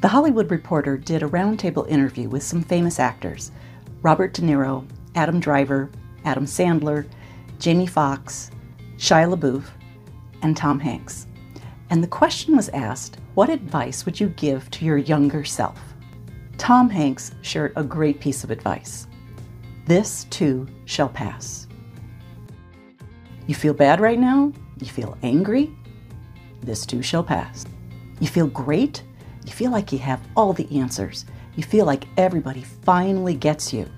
The Hollywood Reporter did a roundtable interview with some famous actors Robert De Niro, Adam Driver, Adam Sandler, Jamie Foxx, Shia LaBeouf, and Tom Hanks. And the question was asked What advice would you give to your younger self? Tom Hanks shared a great piece of advice This too shall pass. You feel bad right now? You feel angry? This too shall pass. You feel great? You feel like you have all the answers. You feel like everybody finally gets you.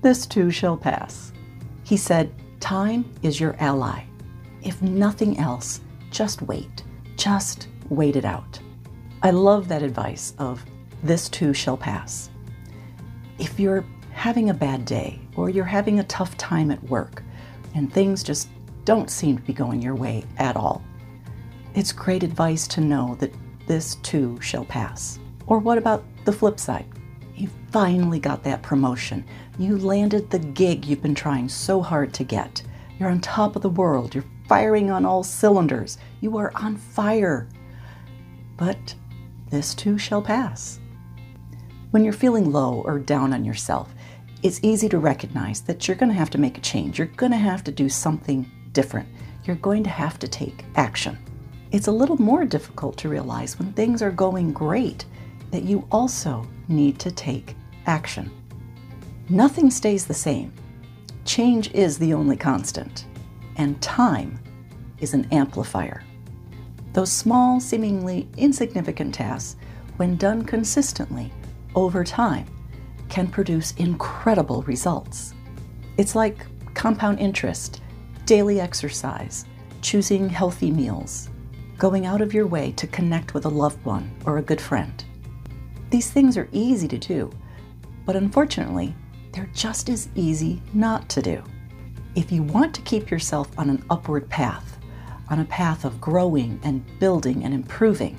This too shall pass. He said, Time is your ally. If nothing else, just wait. Just wait it out. I love that advice of this too shall pass. If you're having a bad day or you're having a tough time at work and things just don't seem to be going your way at all, it's great advice to know that this too shall pass. Or what about the flip side? You finally got that promotion. You landed the gig you've been trying so hard to get. You're on top of the world. You're firing on all cylinders. You are on fire. But this too shall pass. When you're feeling low or down on yourself, it's easy to recognize that you're going to have to make a change. You're going to have to do something different. You're going to have to take action. It's a little more difficult to realize when things are going great that you also need to take action. Nothing stays the same. Change is the only constant, and time is an amplifier. Those small, seemingly insignificant tasks, when done consistently over time, can produce incredible results. It's like compound interest, daily exercise, choosing healthy meals, going out of your way to connect with a loved one or a good friend. These things are easy to do, but unfortunately, they're just as easy not to do. If you want to keep yourself on an upward path, on a path of growing and building and improving,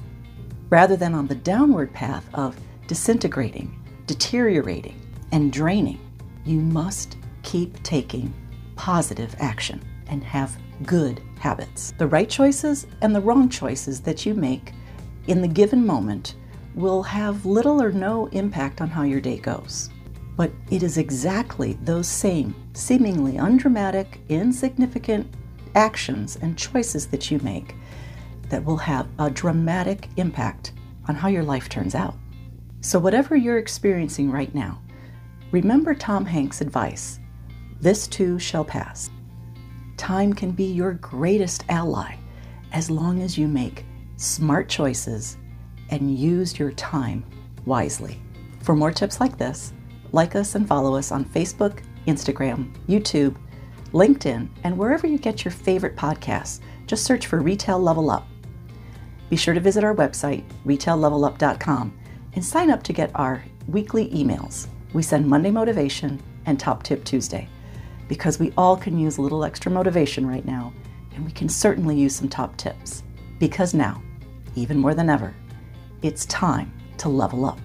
rather than on the downward path of disintegrating, deteriorating, and draining, you must keep taking positive action and have good habits. The right choices and the wrong choices that you make in the given moment will have little or no impact on how your day goes. But it is exactly those same, seemingly undramatic, insignificant actions and choices that you make that will have a dramatic impact on how your life turns out. So, whatever you're experiencing right now, remember Tom Hanks' advice this too shall pass. Time can be your greatest ally as long as you make smart choices and use your time wisely. For more tips like this, like us and follow us on Facebook, Instagram, YouTube, LinkedIn, and wherever you get your favorite podcasts. Just search for Retail Level Up. Be sure to visit our website, retaillevelup.com, and sign up to get our weekly emails. We send Monday Motivation and Top Tip Tuesday because we all can use a little extra motivation right now, and we can certainly use some top tips. Because now, even more than ever, it's time to level up.